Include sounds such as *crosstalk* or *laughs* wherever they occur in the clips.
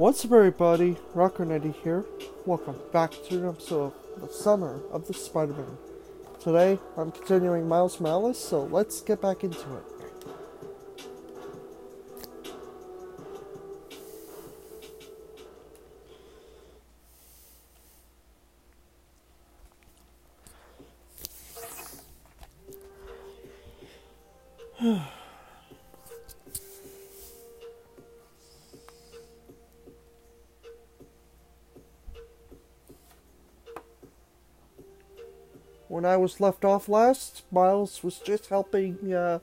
What's up, everybody? Rocker90 here. Welcome back to an episode of the Summer of the Spider-Man. Today, I'm continuing Miles Morales, so let's get back into it. I was left off last, Miles was just helping uh,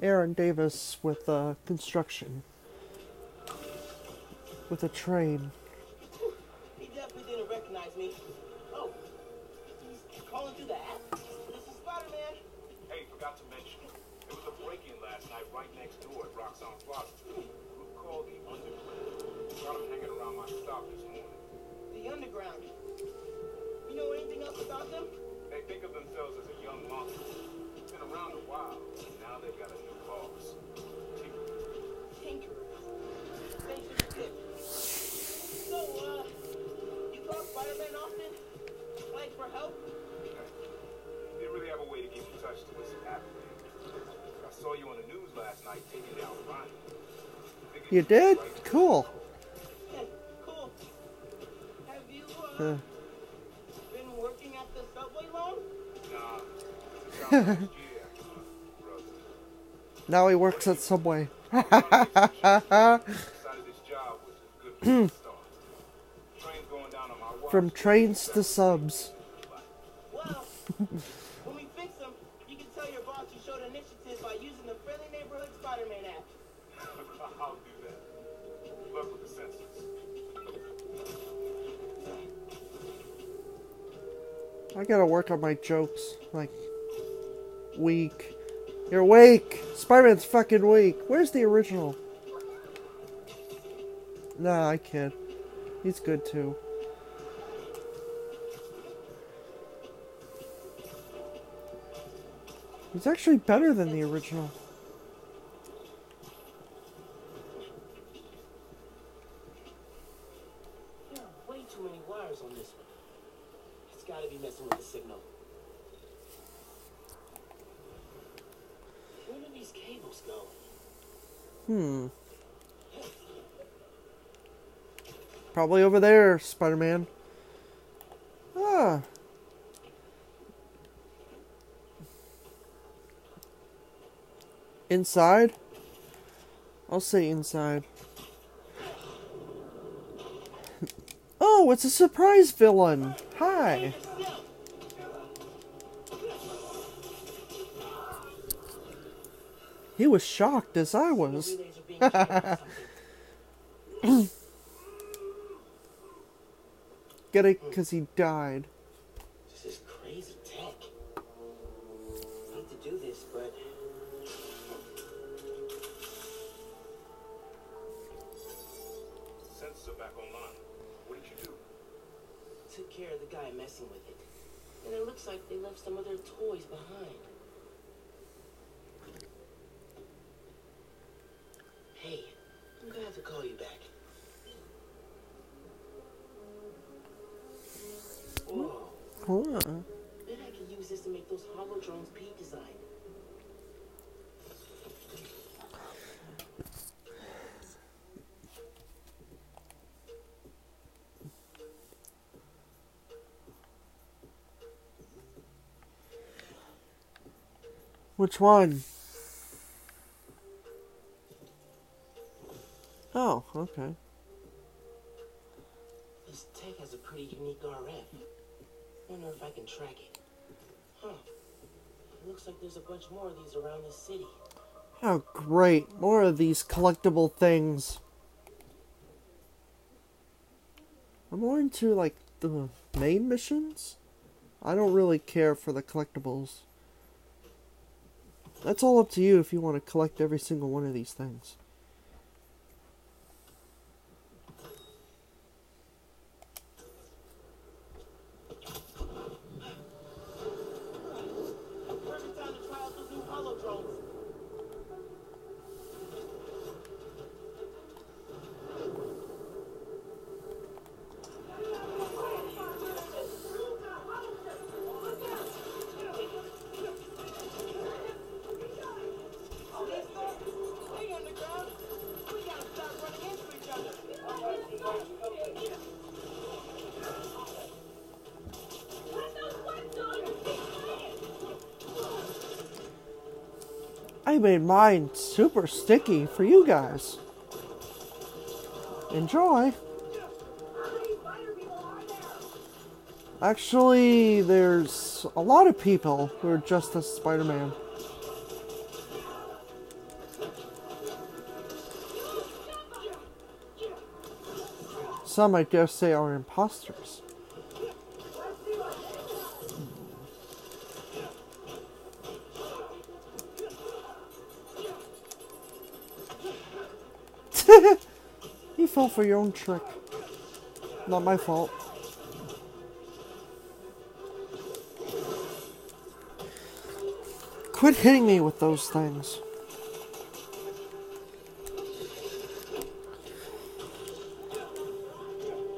Aaron Davis with uh, construction. With a train. He definitely didn't recognize me. Oh, he's calling through the app. This is Spider-Man. Hey, forgot to mention, there was a break-in last night right next door at Roxxon Plaza. A group called the Underground. Got them hanging around my stop this morning. The Underground. You know anything else about them? They think of themselves as a young monster. Been around a while, and now they've got a new boss. Tinker. Tinker. Thanks for the tip. So, uh, you call Spider-Man often? Like for help? Didn't really have a way to get in touch to what's happening. I saw you on the news last night taking down Ronnie. You did? Cool. Yeah, cool. Have you, Uh, uh, been working at the subway long? Nah, since I was last year, brother. *laughs* now he works at Subway. *laughs* From trains to subs. *laughs* I gotta work on my jokes. Like, weak. You're weak! Spider-Man's fucking weak. Where's the original? Nah, I kid. He's good too. He's actually better than the original. There are way too many wires on this one. It's gotta be messing with the signal. Where do these cables go? Hmm. Probably over there, Spider-Man. Ah. Inside? I'll say inside. Oh, it's a surprise villain. Hi. He was shocked as I was. *laughs* Relays are being jammed or something. Get it? Because he died. This is crazy tech. I hate to do this, but Census are back online. What did you do? took care of the guy messing with it. And it looks like they left some of their toys behind. Hey, I'm gonna have to call you back. Huh. Then I can use this to make those hollow drones designed. Which one? Around the city. Oh, great. More of these collectible things. I'm more into, like, the main missions. I don't really care for the collectibles. That's all up to you if you want to collect every single one of these things. Made mine super sticky for you guys. Enjoy. Actually, there's a lot of people who are just as Spider Man. Some, I dare say, are imposters. *laughs* you fell for your own trick. Not my fault. Quit hitting me with those things.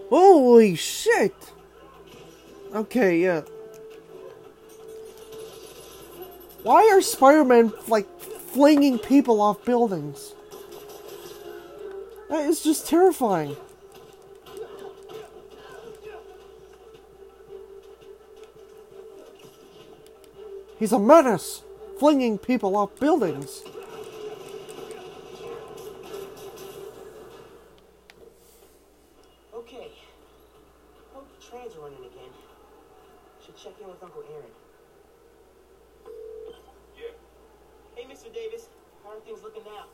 Holy shit! Okay, yeah. Why are Spider-Man, like, flinging people off buildings? That is just terrifying. He's a menace, flinging people off buildings. Okay. Hope the trains are running again. Should check in with Uncle Aaron. Yeah, Hey, Mr. Davis. How are things looking now?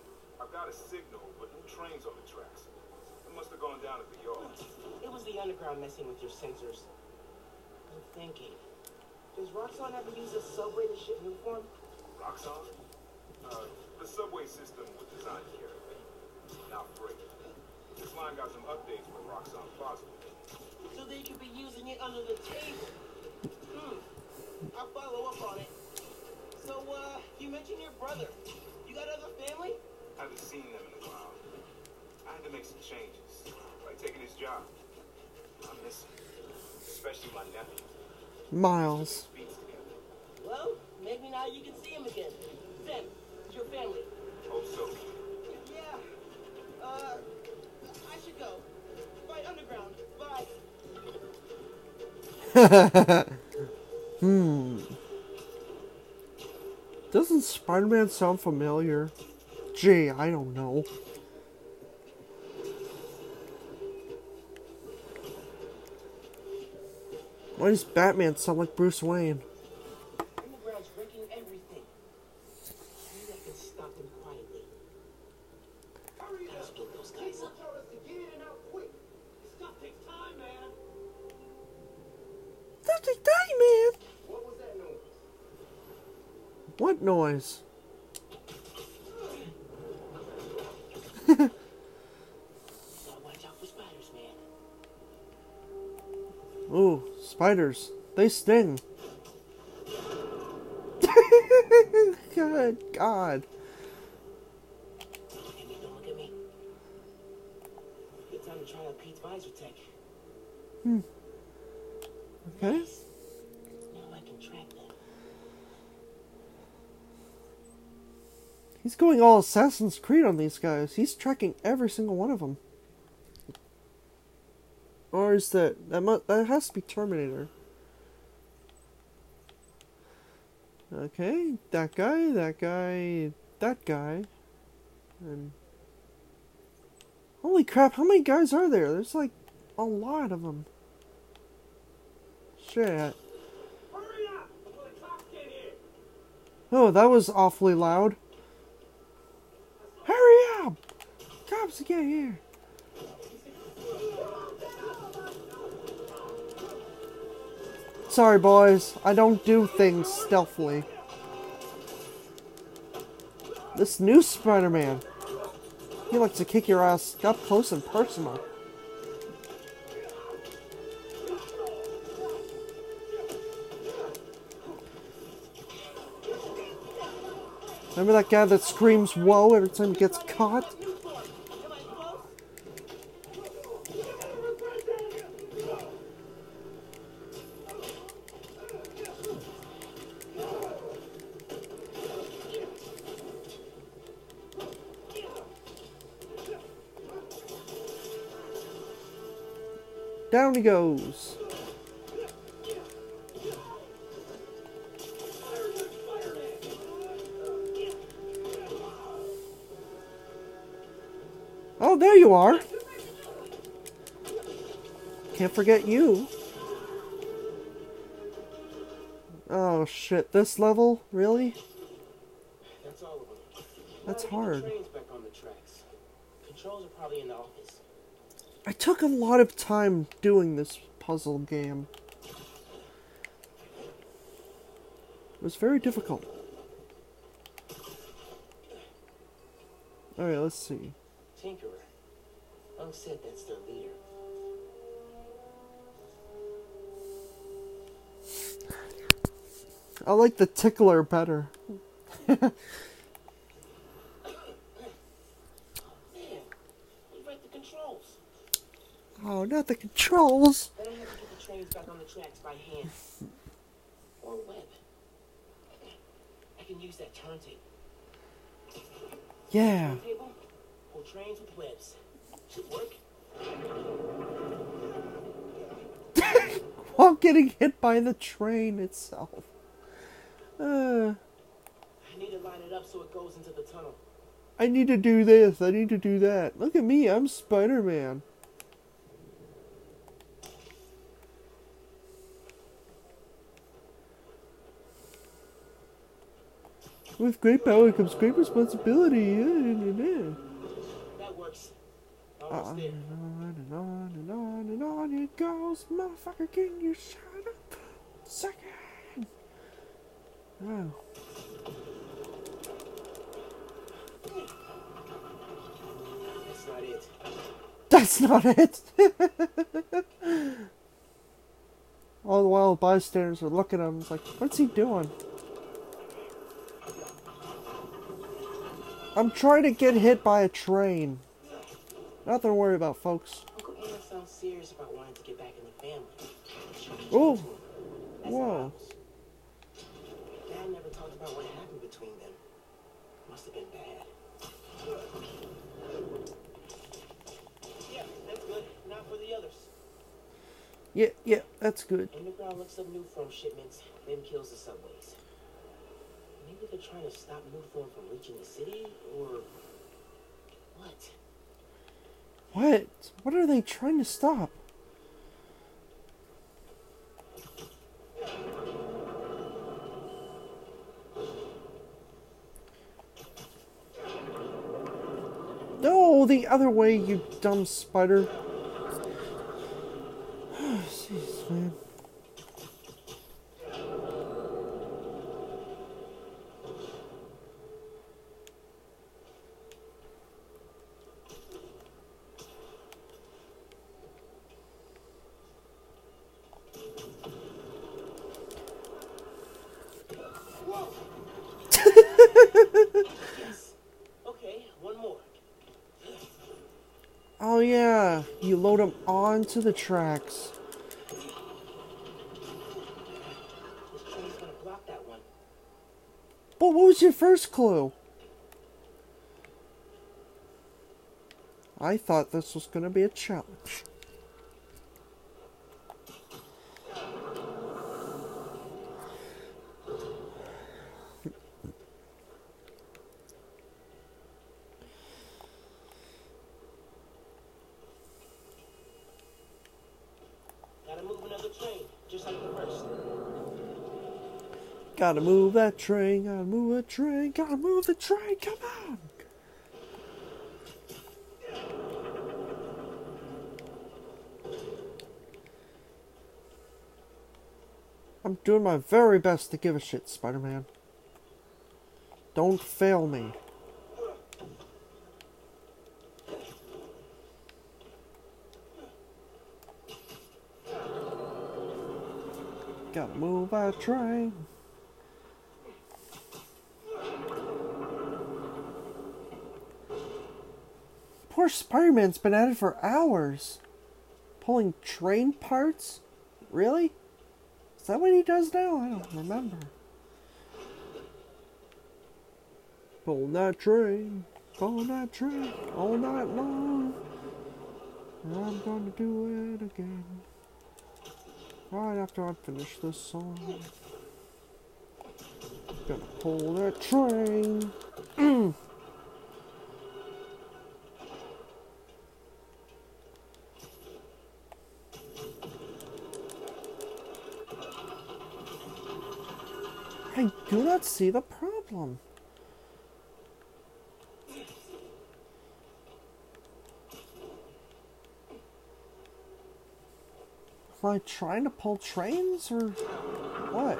I've got a signal, but no trains on the tracks. It must have gone down at the yard. It was the underground messing with your sensors. I'm thinking. Does Roxxon ever use a subway to ship Nuform? Roxxon? Uh, the subway system was designed to carry me, not freight. This line got some updates for Roxxon Plaza. So they could be using it under the table. Hmm. I'll follow up on it. So, uh, you mentioned your brother. You got other family? Haven't seen them in a while. I had to make some changes, like taking his job. I miss him, especially my nephew. Miles. Well, maybe now you can see him again. Sam, it's your family. Hope so. Yeah. Uh, I should go. Fight underground. Bye. *laughs* Hmm. Doesn't Spider Man sound familiar? Gee, I don't know. Why does Batman sound like Bruce Wayne? Underground's wrecking spiders. They sting. *laughs* Good God. Good time to try out Pete's visor tech. Hmm. Okay. Now I can track them. He's going all Assassin's Creed on these guys. He's tracking every single one of them. Is that that mu- that has to be Terminator? Okay, that guy, that guy, that guy, and holy crap! How many guys are there? There's like a lot of them. Shit. Hurry up before the cops get here! Oh, that was awfully loud. Hurry up! Cops get here. Sorry, boys. I don't do things stealthily. This new Spider-Man. He likes to kick your ass up close and personal. Remember that guy that screams whoa every time he gets caught? Down he goes. Oh, there you are. Can't forget you. Oh shit, this level? Really? That's hard. Controls are probably in the took a lot of time doing this puzzle game. It was very difficult. Alright, let's see. Tinkerer. Unk said that's their leader. I like the tickler better. *laughs* Man, we wrecked the controls. Oh, not the controls. Then I have to get the trains back on the tracks by hand. Or web. I can use that turntable. Yeah. Turntable, pull trains with webs. Should work. *laughs* While getting hit by the train itself. Uh, I need to line it up so it goes into the tunnel. I need to do this. I need to do that. Look at me. I'm Spider Man. With great power comes great responsibility. Yeah, yeah, yeah. That works. On and on and on and on and on it goes, motherfucker. Can you shut up? Second. Oh. That's not it. That's not it. *laughs* All the while, bystanders are looking at him. It's like, what's he doing? I'm trying to get hit by a train. Nothing to worry about, folks. Uncle Aaron sounds serious about wanting to get back in the family. Ooh. That's Whoa. Dad never talked about what happened between them. Must have been bad. Yeah, that's good. Now for the others. Yeah, yeah, that's good. Underground looks up Nuform shipments, then kills the subways. Maybe they're trying to stop Nuform from reaching the city, or what? What? What are they trying to stop? No, the other way, you dumb spider. Jeez, man. Yes. Okay, one more. Oh yeah, you load them onto the tracks. But what was your first clue? I thought this was gonna be a challenge. Gotta move another train, just like the first. Gotta move that train, gotta move a train, gotta move the train, come on! I'm doing my very best to give a shit, Spider Man. Don't fail me. Gotta move that train. Poor Spider Man's been at it for hours. Pulling train parts? Really? Is that what he does now? I don't remember. Pull that train, pull that train all night long. And I'm gonna do it again. Right after I finish this song. Gonna pull that train. *clears throat* do not see the problem. Am I trying to pull trains or what?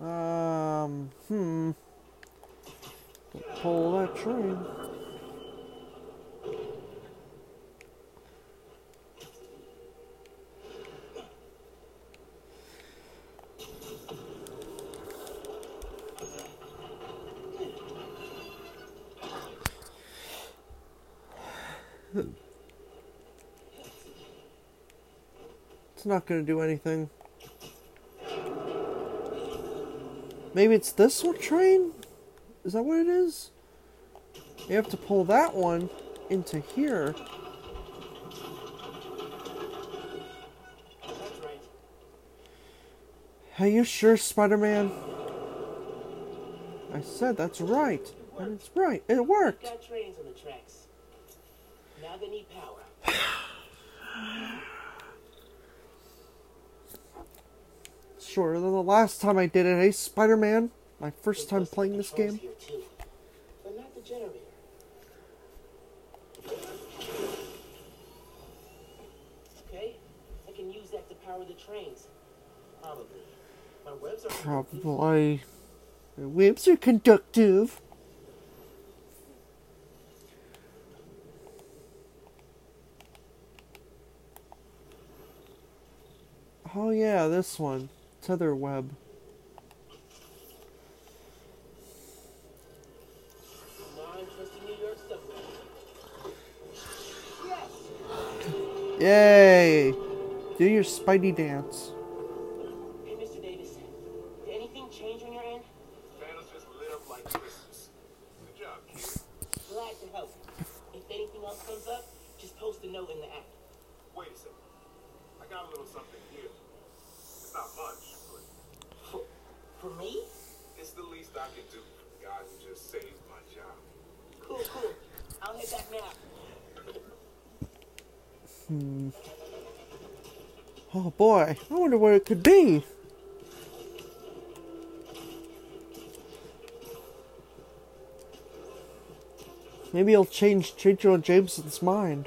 Um, hmm. Pull that train. It's not gonna do anything. Maybe it's this one train? Is that what it is? You have to pull that one into here. Are you sure, Spider-Man? I said that's right. And it's right. It worked. Got trains on the tracks. Now they need power. Shorter than the last time I did it, hey Spider-Man? My first time playing this game. Here too, but not the generator. Okay, I can use that to power the trains. Probably. My webs are Probably. The whips are conductive. Oh yeah, this one. Tether web. Yay! Do your Spidey dance. Hey, Mr. Davis. Did anything change on your end? Panels just lit up like Christmas. Good job, kid. Glad to help. If anything else comes up, just post a note in the app. Wait a second. I got a little something here. It's not much, but For, for me? it's the least I can do for the who just saved my job. Cool, cool. I'll head back now. Hmm. Oh boy, I wonder what it could be. Maybe he'll change J. Jonah Jameson's mind.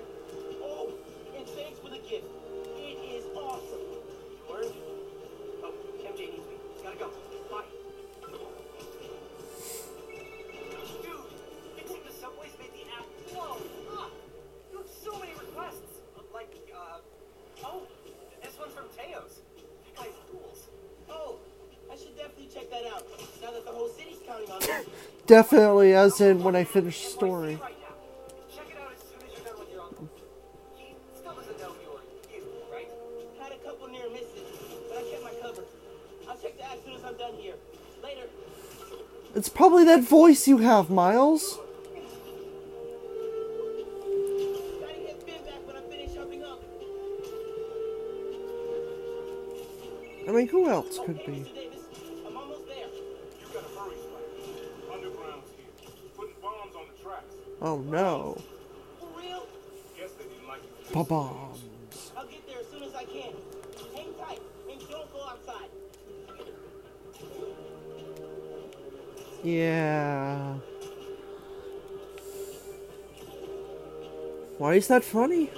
app as in when I finish the story. It's probably that voice you have, Miles. I mean, who else could be? No. For real? Guess they didn't like you. Ba bombs. I'll get there as soon as I can. Hang tight and don't go outside. Yeah. Why is that funny?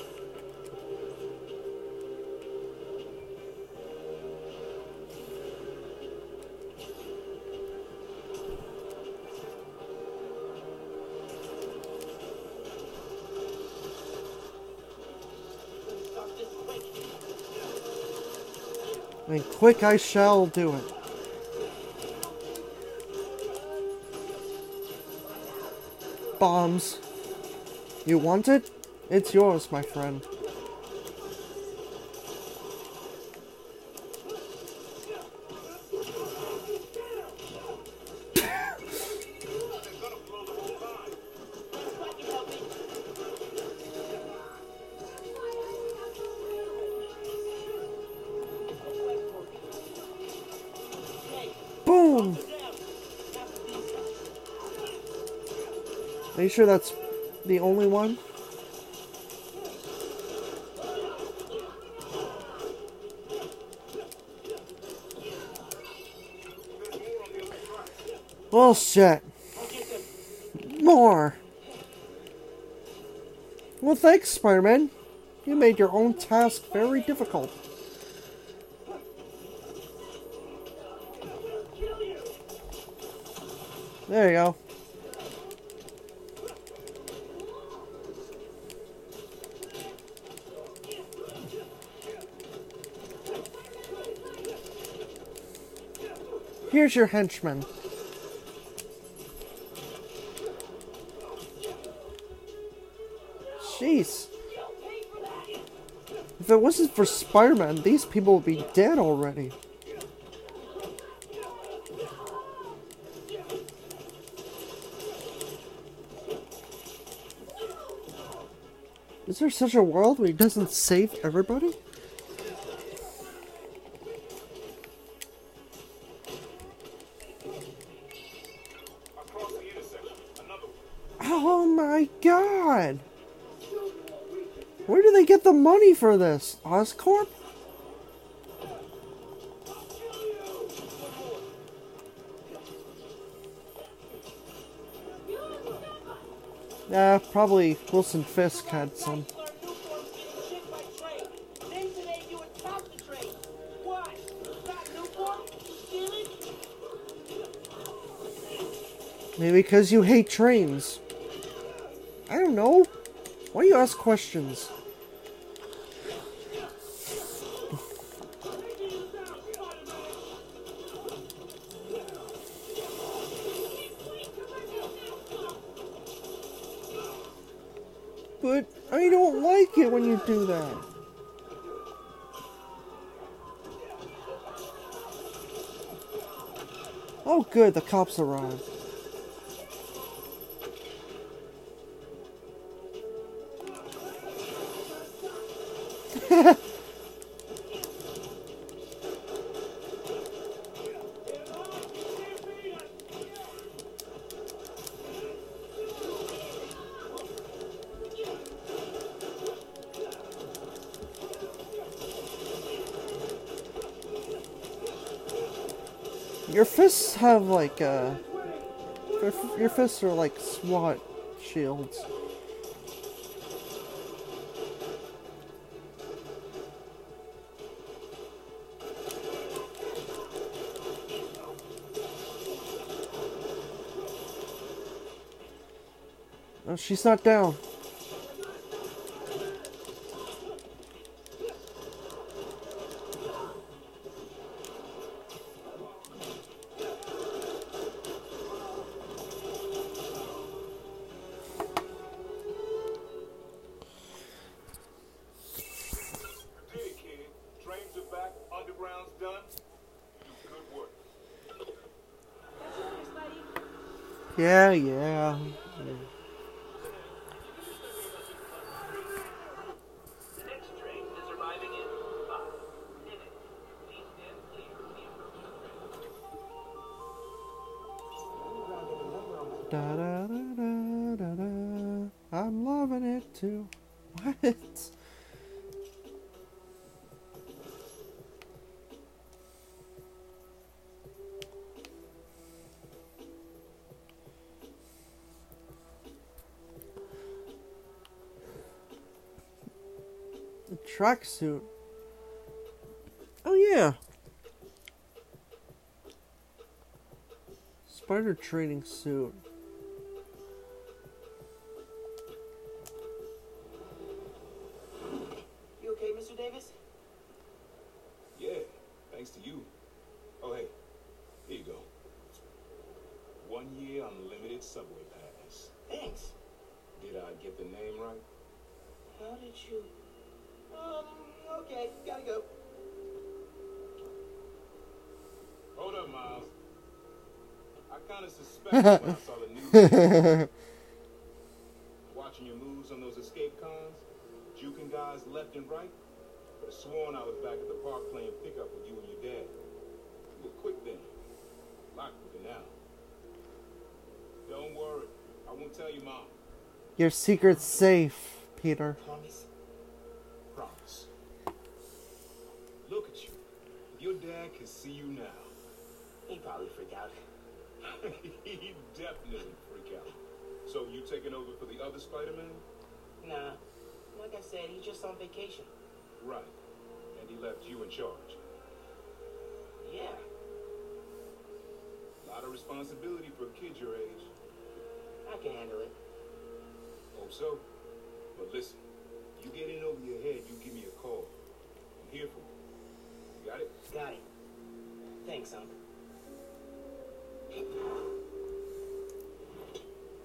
And quick I shall do it. Bombs. You want it? It's yours, my friend. Are you sure that's the only one? Bullshit. More. Well, thanks, Spider-Man. You made your own task very difficult. There you go. Here's your henchman. Jeez. If it wasn't for Spider-Man, these people would be dead already. Is there such a world where he doesn't save everybody? For this? Oscorp? Yeah, probably Wilson Fisk had some. Maybe because you hate trains. I don't know. Why do you ask questions? It do that. Oh good, the cops arrived. Have like uh your, fists are like SWAT shields. Oh, she's not down. Yeah, yeah. The tracksuit. Oh yeah. Spider training suit. You okay, Mr. Davis? Yeah, thanks to you. Oh, hey, here you go. One year unlimited subway pass. Thanks. Did I get the name right? How did you? Um, okay, gotta go. Hold up, Miles. I kind of suspected when I saw the news. Watching your moves on those escape cons, juking guys left and right. Could have sworn I was back at the park playing pickup with you and your dad. You were quick then. Locked with it now. Don't worry. I won't tell your mom. Your secret's safe, Peter. Promise? Promise. Look at you. Your dad can see you now. He probably freak out. *laughs* he definitely freak out. So you taking over for the other Spider-Man? Nah. Like I said, he's just on vacation. Right. And he left you in charge. Yeah. A lot of responsibility for a kid your age. I can handle it. Hope so. But listen, you get in over your head, you give me a call. I'm here for you. Got it? Got it. Thanks, Uncle.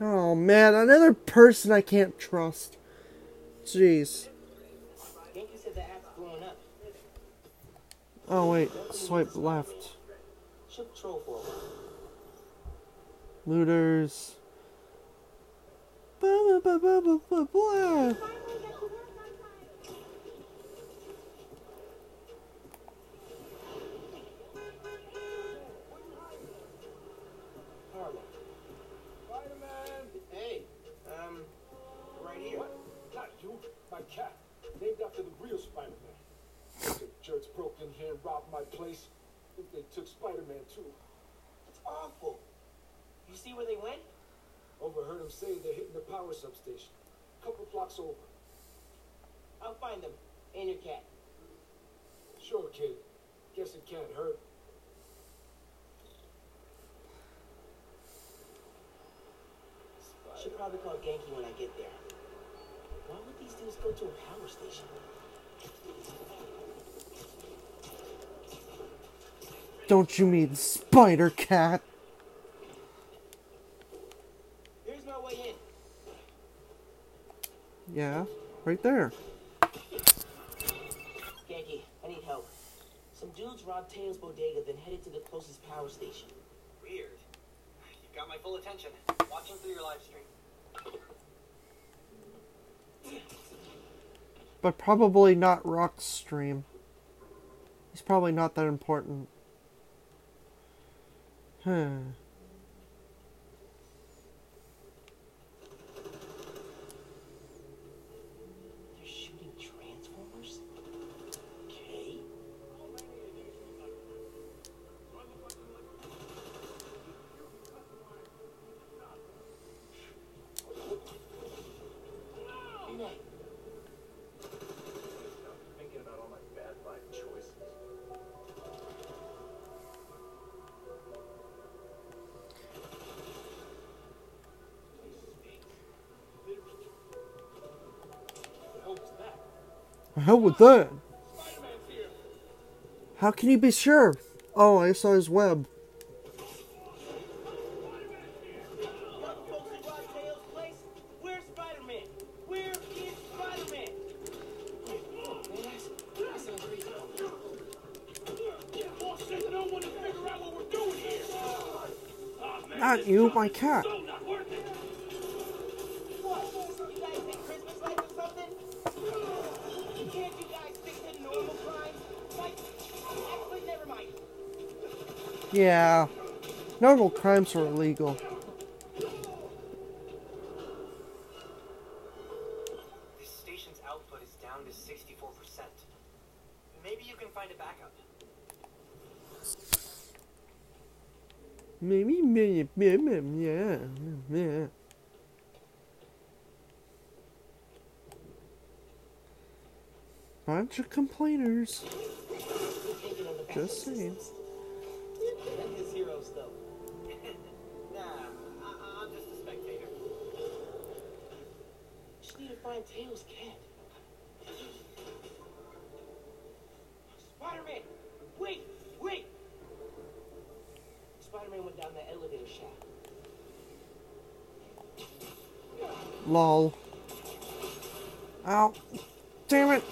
Oh man, another person I can't trust. Jeez. Ganke said the app's blowing up. Oh wait, swipe left. She'll patrol for a while. Looters. Um, my place. think they took Spider-Man too. It's awful. You see where they went? Overheard them say they're hitting the power substation. Couple blocks over. I'll find them. And your cat. Sure, kid. Guess it can't hurt. Should probably call Ganke when I get there. Why would these dudes go to a power station? Don't you mean Spider Cat? Here's my way in. Yeah, right there. Ganke, I need help. Some dudes robbed Teo's Bodega, then headed to the closest power station. Weird. You got my full attention. Watching through your live stream. But probably not Rock's stream. He's probably not that important. Huh. With that? How can you be sure? Oh, I saw his web. Young folks who robbed Yeah. Normal crimes are illegal. This station's output is down to 64%. Maybe you can find a backup. Maybe, maybe, maybe, yeah, yeah. Bunch of complainers. Thinking of the backup Just saying. Find Teo's cat. Spider-Man! Wait! Wait! Spider-Man went down that elevator shaft. Lol. Ow. Damn it.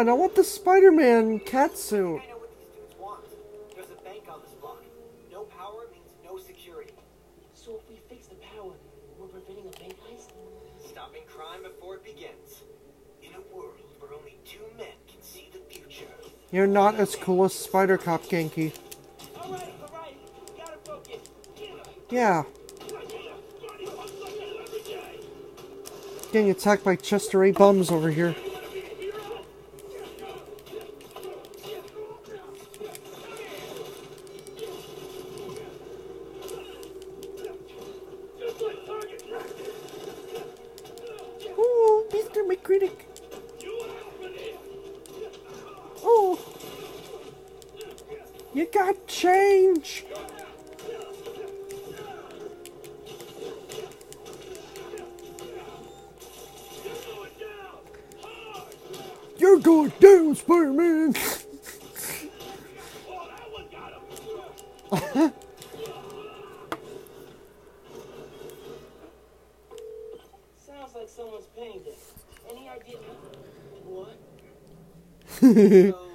On, I want the Spider-Man cat suit. I know what these dudes want. There's a bank on this block. No power means no security. So if we fix the power, we're preventing a bank heist? Stopping crime before it begins. In a world where only two men can see the future. You're not as cool as Spider Cop, Ganke. Alright, alright. Gotta focus. Yeah. Getting attacked by Chester A. Bums over here. Down, Spider-Man. Sounds like someone's paying them. Any idea? *laughs* What?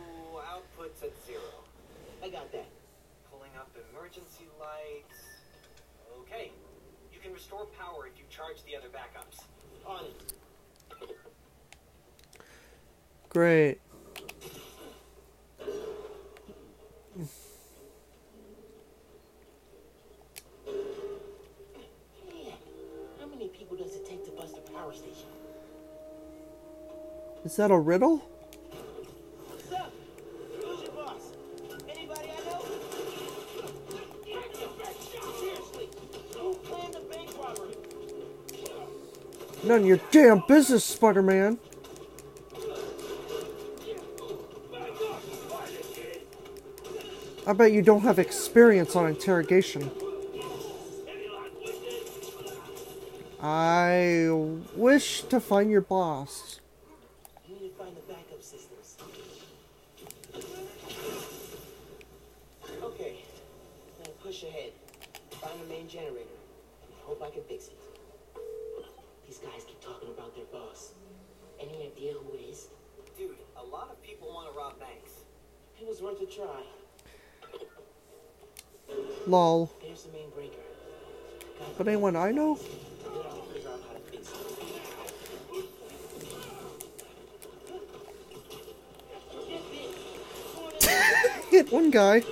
Is that a riddle? None of your damn business, Spider-Man. I bet you don't have experience on interrogation. I wish to find your boss. You need to find the backup systems. Okay, now push ahead. Find the main generator. and Hope I can fix it. These guys keep talking about their boss. Any idea who it is? Dude, a lot of people want to rob banks. It was worth a try. Lol. There's the main breaker. Got But anyone I know? Hit *laughs* one guy.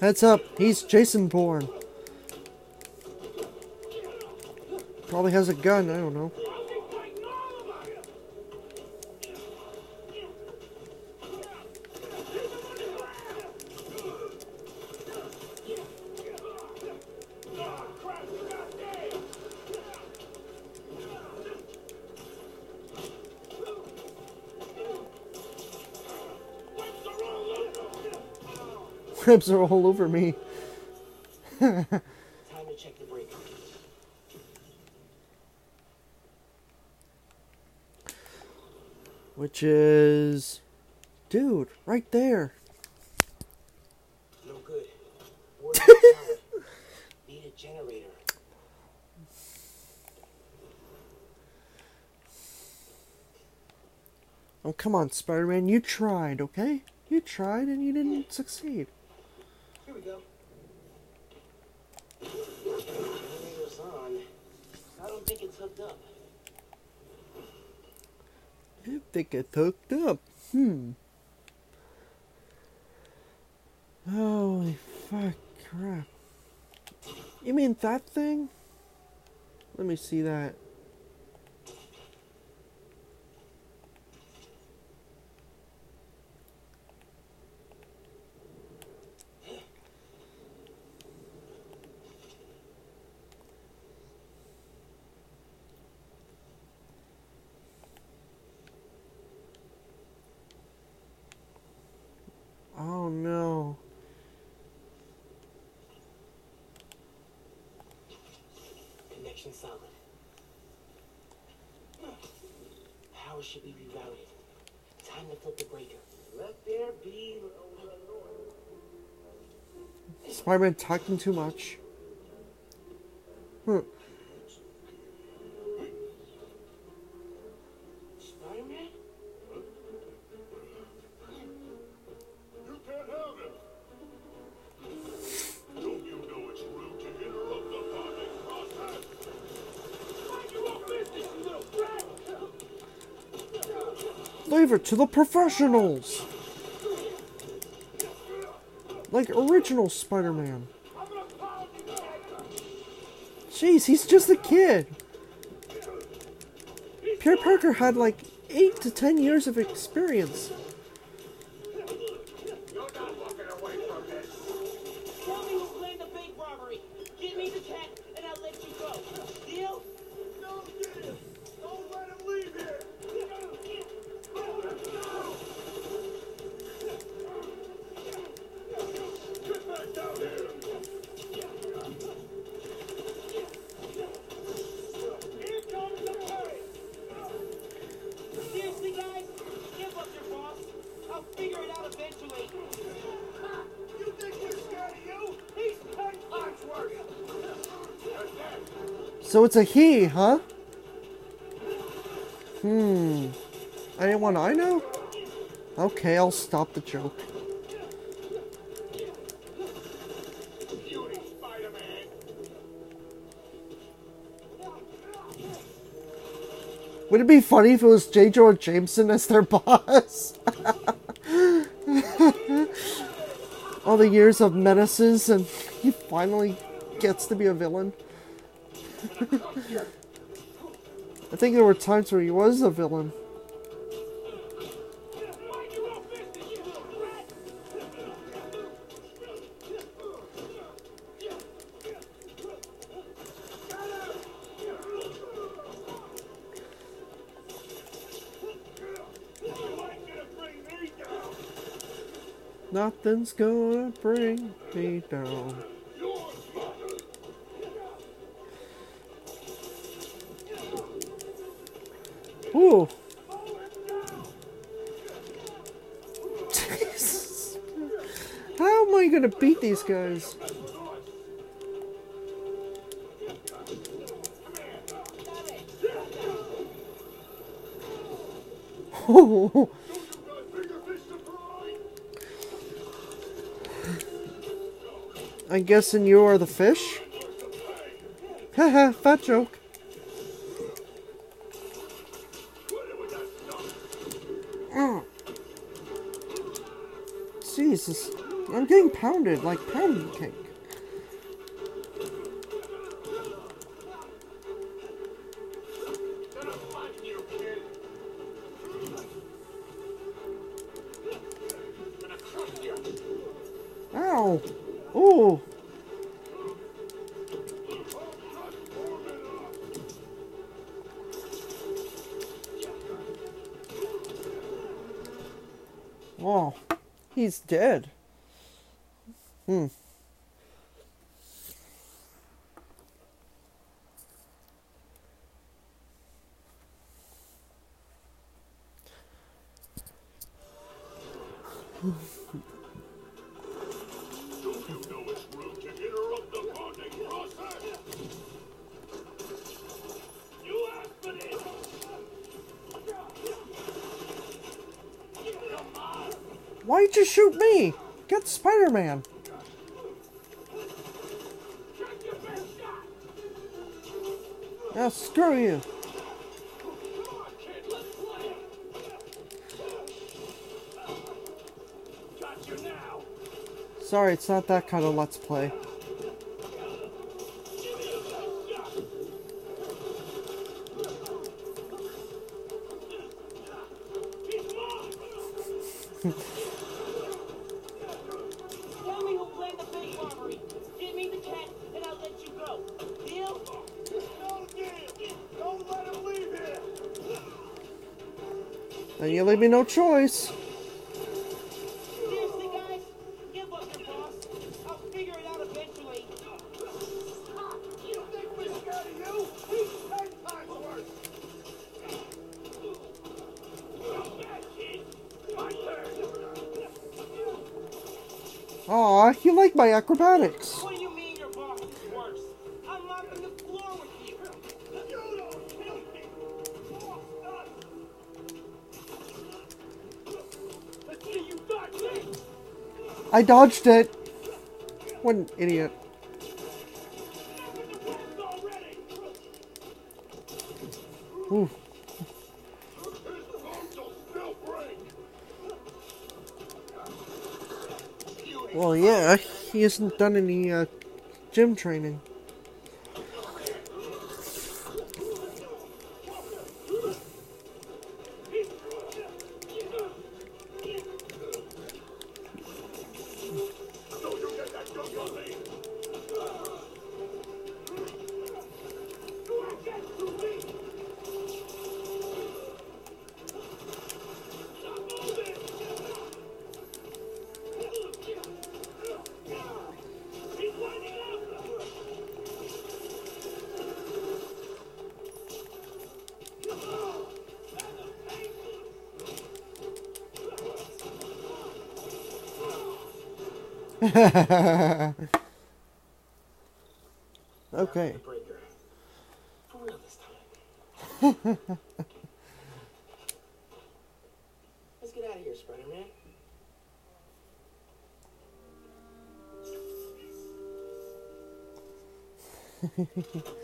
Heads up, he's Jason Bourne. Probably has a gun, I don't know. Ribs are all over me. Time to check the. Which is. Dude, right there. No good. Where's the power? *laughs* Need a generator. Oh, come on, Spider Man, you tried, okay? You tried and you didn't succeed. Here we go. Generator's on. I don't think it's hooked up. Think hooked up. Hmm. Holy fuck crap. You mean that thing? Let me see that. Oh no. Connection solid. Power should be rerouted. Time to flip the breaker. Let there be. Spider Man talking too much. To the professionals. Like original Spider-Man. Jeez, he's just a kid. Peter Parker had like eight to ten years of experience. So it's a he, huh? Hmm. Anyone I know? Okay, I'll stop the joke. Would it be funny if it was J. Jonah Jameson as their *laughs* boss? *laughs* All the years of menaces, and he finally gets to be a villain. I think there were times where he was a villain. Nothing's gonna bring me down. *laughs* How am I gonna beat these guys? *laughs* Oh, to. I'm guessing you are the fish? *laughs* Haha, fat joke. Jesus, I'm getting pounded like pound cake. Ow! Ooh! Oh, he's dead. Hmm. You. Sorry, it's not that kind of let's play. Back, kid. My turn. Aw, you like my acrobatics. I dodged it. What an idiot. Ooh. Well, yeah, he hasn't done any uh, gym training. *laughs* okay. Let's get out of here, Spider-Man. *laughs*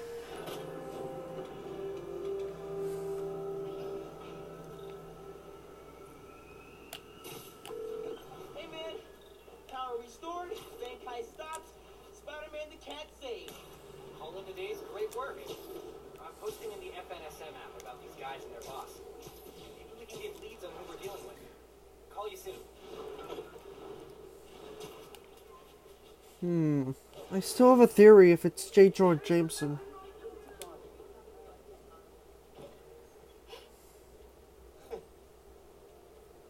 still have a theory if it's J. George Jameson.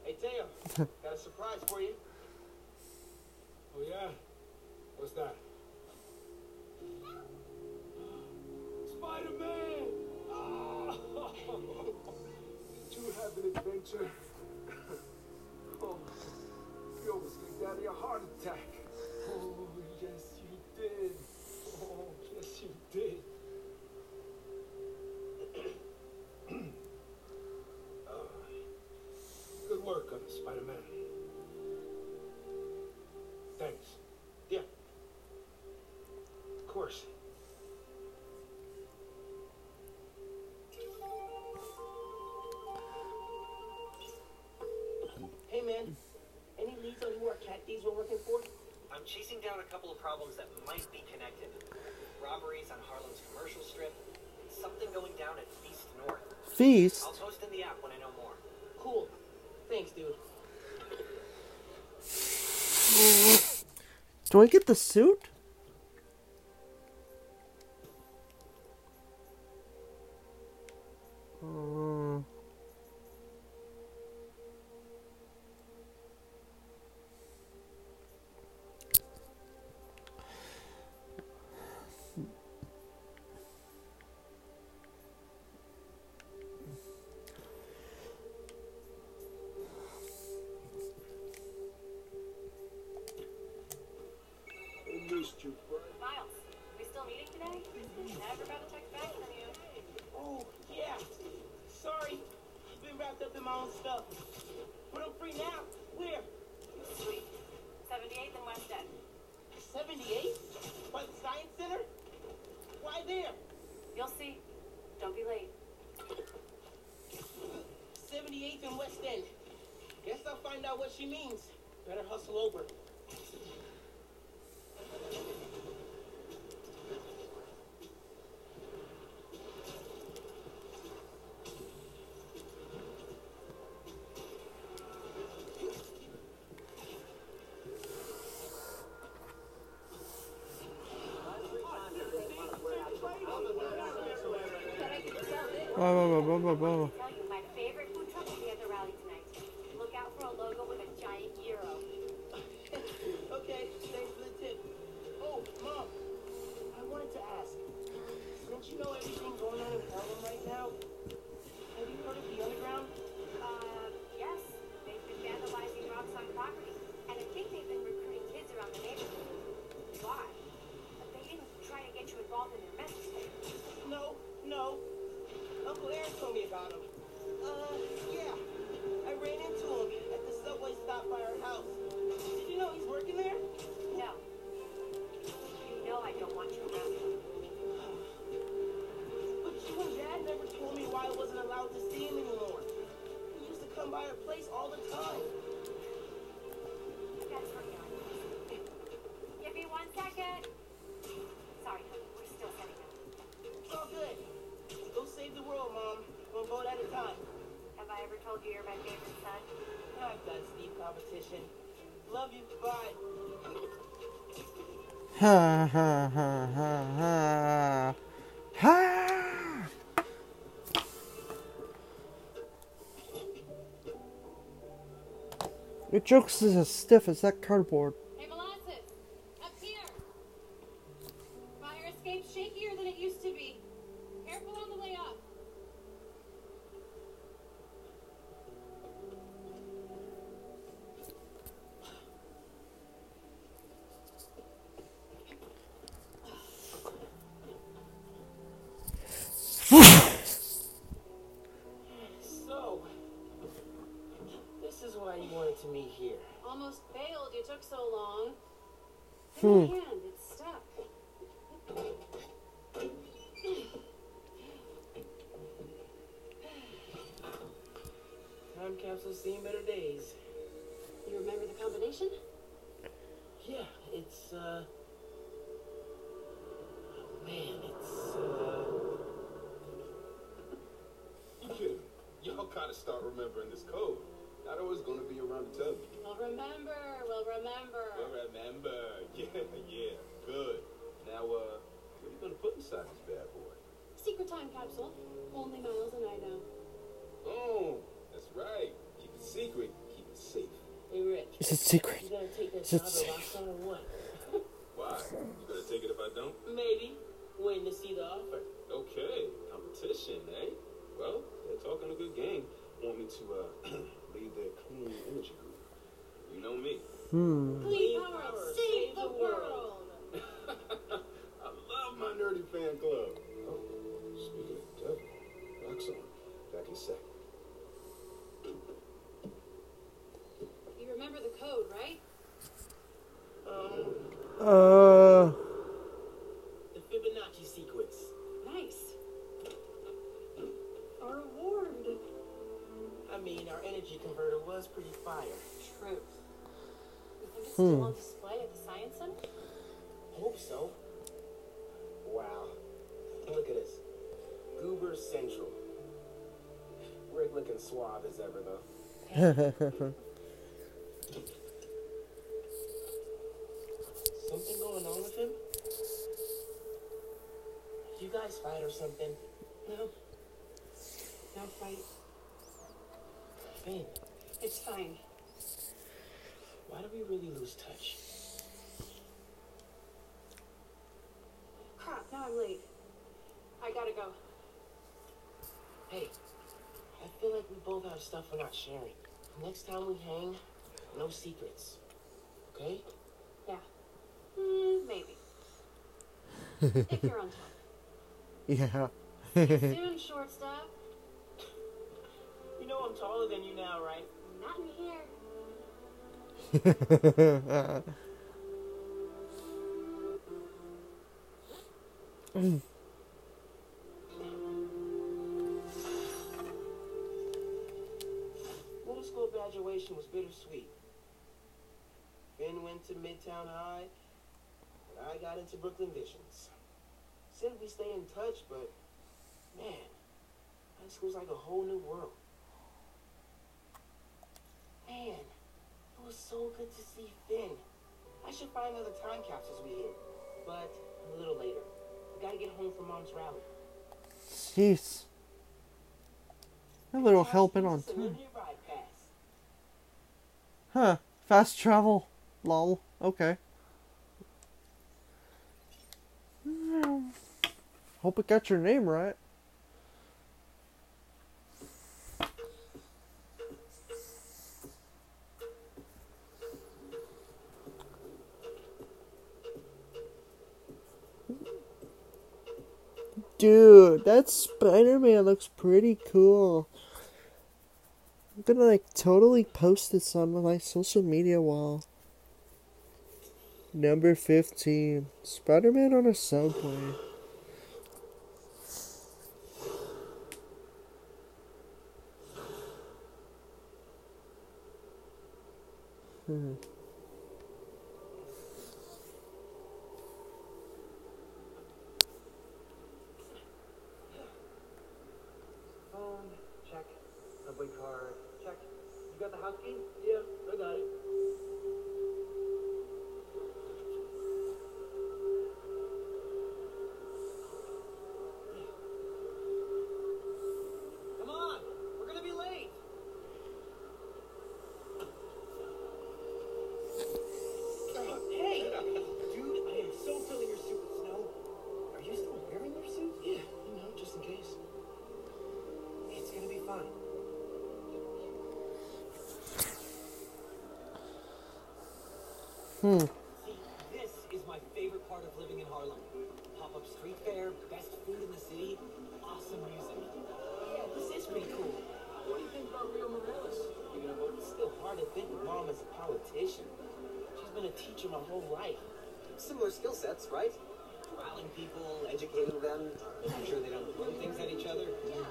Hey, got a surprise for you. Oh, yeah? What's that? Spider Man! Did *laughs* you have an adventure? *laughs* oh, you almost gave Daddy a heart attack. Chasing down a couple of problems that might be connected. Robberies on Harlem's commercial strip, something going down at Feast North. Feast? I'll post in the app when I know more. Cool. Thanks, dude. Do I get the suit? in West End. Guess I'll find out what she means. Better hustle over. Your jokes as stiff as that cardboard. Remembering this code. Not always gonna be around to tell you. We'll remember. We'll remember. But remember, *laughs* yeah, yeah, good. Now, uh, what are you gonna put inside this bad boy? Secret time capsule. Only Miles and I know. Oh, that's right. Keep it secret. Keep it safe. Hey, Rick. It's a secret. You gonna take that It's a secret. Roxxon or what? Why? You gonna take it if I don't? Maybe. Waiting to see the offer. Okay, competition, eh? Well, they're talking a good game. Want me to uh, *clears throat* lead their clean energy group? You know me. Hmm. Clean power. Save the world. *laughs* I love my nerdy fan club. Oh, speaking of devil, Roxxon, back in a sec. You remember the code, right? Um, Uh. Was pretty fire. Truth. You think it's Hmm. still on display at the Science Center? Hope so. Wow. Look at this. Goober Central. Rick looking suave as ever, though. *laughs* Something going on with him? You guys fight or something? No. No fight. Man, It's fine. why do we really lose touch? Crap, now I'm late. I gotta go. Hey, I feel like we both have stuff we're not sharing. Next time we hang, no secrets. Okay? Yeah. Mm, maybe. if you're on top. *laughs* Yeah. Soon, short stuff. You know I'm taller than you now, right? Not in here. Middle school graduation was bittersweet. Phin went to Midtown High, and I got into Brooklyn Visions. Said we stay in touch, but man, high school's like a whole new world. Man, it was so good to see Phin. I should find other time capsules we hid, but a little later. I gotta get home for mom's rally. Jeez. A little helping on time. linear ride pass. Huh. Fast travel. Lol. Okay. Hmm. Hope it got your name right. That Spider-Man looks pretty cool. I'm gonna like totally post this on my social media wall. Number 15 Spider Man on a subway. Hmm. a whole life. Similar skill sets, right? Corralling people, educating them, making sure they don't throw things at each other. Yeah.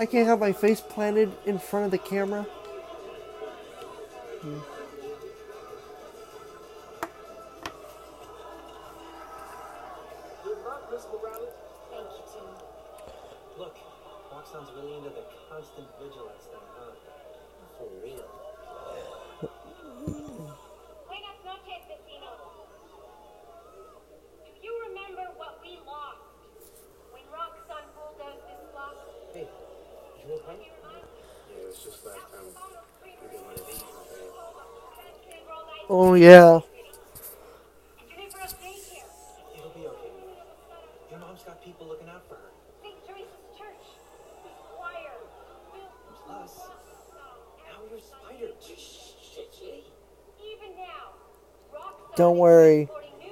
I can't have my face planted in front of the camera.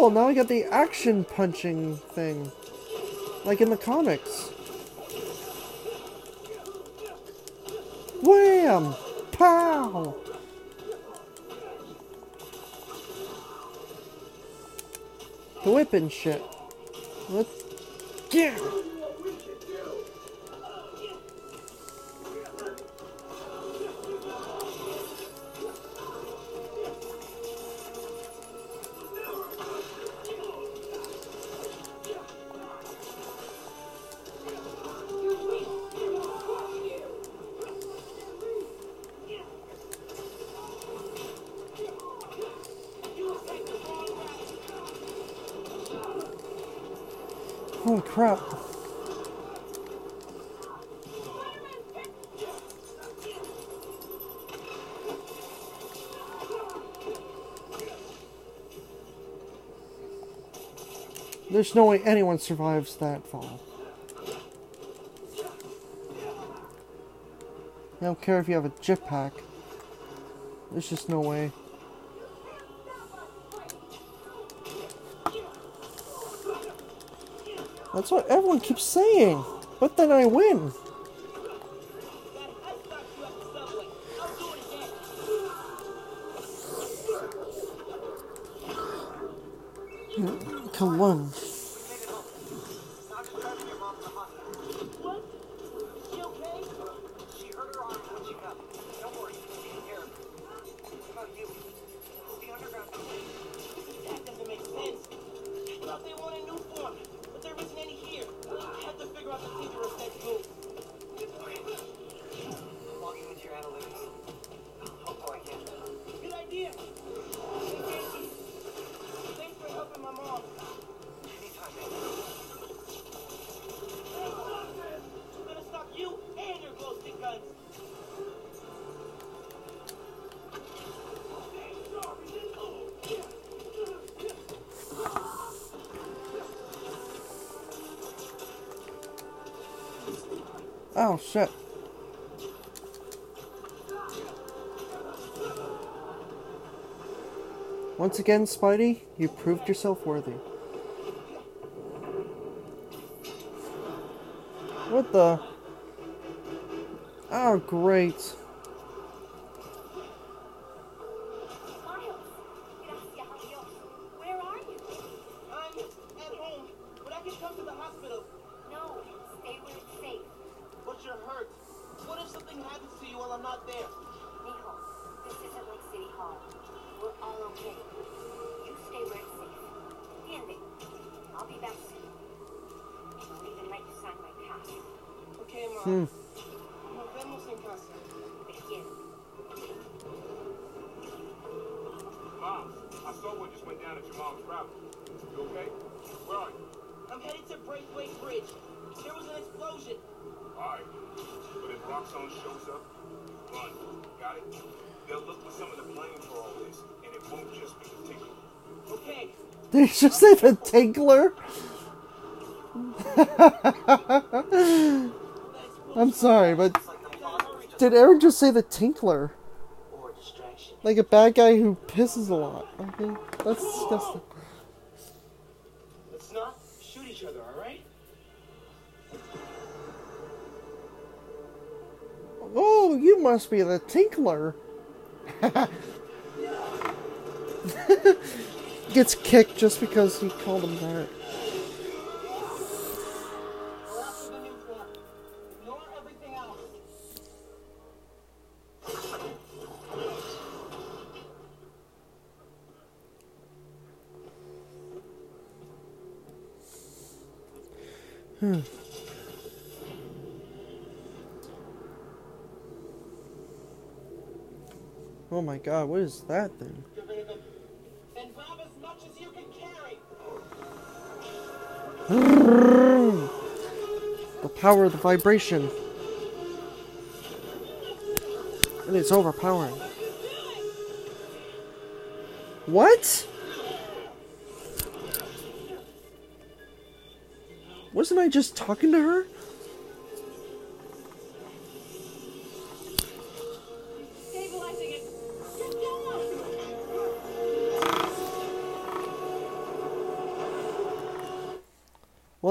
cool, now we got the action punching thing. Like in the comics. Wham! Pow! The whip and shit. Let's... Yeah! There's no way anyone survives that fall. I don't care if you have a jetpack. There's just no way. That's what everyone keeps saying. But then I win. Come on. out there want a new format, but there isn't any here. I have to figure out the secret of that me. Oh shit. Once again, Spidey, you proved yourself worthy. What the? Oh, great. But shows up, run. Got it? They'll look for some of the blame for all this, and it won't just be the ticket. Okay. *laughs* Did you just say the Tinkler? *laughs* I'm sorry, but It's like the monsters just did Aaron just say the Tinkler? Like a bad guy who pisses a lot. Okay, that's disgusting. Oh, you must be the Tinkler. *laughs* Gets kicked just because he called him that. We're after the new floor. Ignore everything else. Oh my god, what is that thing? The power of the vibration. And it's overpowering. What? Wasn't I just talking to her?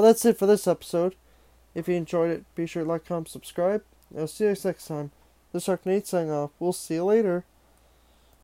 That's it for this episode. If you enjoyed it, be sure to like, comment, subscribe. I'll see you guys next time. This is Arcanade signing off. We'll see you later.